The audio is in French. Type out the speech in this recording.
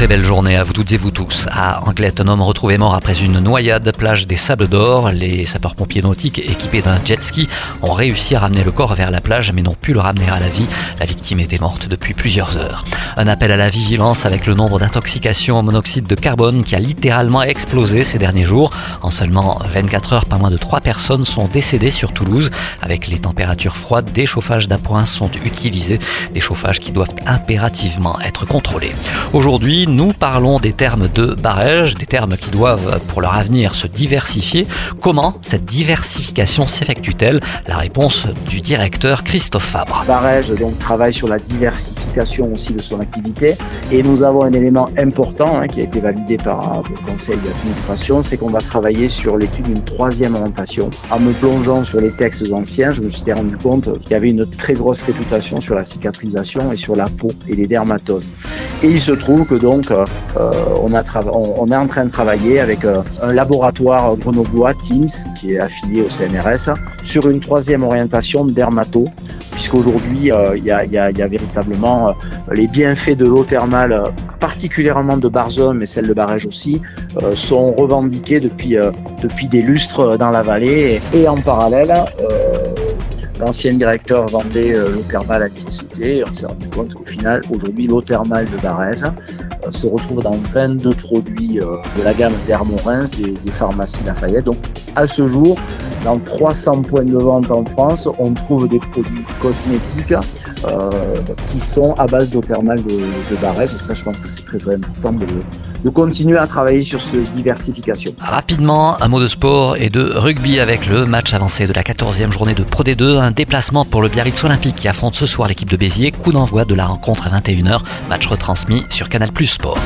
Très belle journée à vous toutes et vous tous. À Anglette, un homme retrouvé mort après une noyade plage des Sables d'Or. Les sapeurs-pompiers nautiques équipés d'un jet ski ont réussi à ramener le corps vers la plage mais n'ont pu le ramener à la vie. La victime était morte depuis plusieurs heures. Un appel à la vigilance avec le nombre d'intoxications au monoxyde de carbone qui a littéralement explosé ces derniers jours. En seulement 24 heures, pas moins de 3 personnes sont décédées sur Toulouse. Avec les températures froides, des chauffages d'appoint sont utilisés. Des chauffages qui doivent impérativement être contrôlés. Aujourd'hui, nous parlons des termes de barrage, des termes qui doivent pour leur avenir se diversifier. Comment cette diversification s'effectue-t-elle? La réponse du directeur Christophe Fabre. Barrage donc travaille sur la diversification aussi de son activité et nous avons un élément important hein, qui a été validé par le conseil d'administration, c'est qu'on va travailler sur l'étude d'une troisième orientation. En me plongeant sur les textes anciens, je me suis rendu compte qu'il y avait une très grosse réputation sur la cicatrisation et sur la peau et les dermatoses. Et il se trouve que donc donc, euh, euh, on, est en train de travailler avec euh, un laboratoire grenoblois, Teams, qui est affilié au CNRS, sur une troisième orientation dermato, puisqu'aujourd'hui, il y, a, véritablement les bienfaits de l'eau thermale, particulièrement de Barzone, mais celle de Barège aussi, sont revendiqués depuis, depuis des lustres dans la vallée. Et, en parallèle, L'ancien directeur vendait l'eau thermale à et on s'est rendu compte qu'au final, aujourd'hui, l'eau thermale de Barège euh, se retrouve dans plein de produits euh, de la gamme d'Hermorins, des, des pharmacies Lafayette. Donc, à ce jour, dans 300 points de vente en France, on trouve des produits cosmétiques euh, qui sont à base d'eau thermale de, de. Et ça, je pense que c'est très, très important de, de continuer à travailler sur cette diversification. Rapidement, un mot de sport et de rugby avec le match avancé de la 14e journée de Pro D2. Un déplacement pour le Biarritz Olympique qui affronte ce soir l'équipe de Béziers. Coup d'envoi de la rencontre à 21h. Match retransmis sur Canal Plus Sport.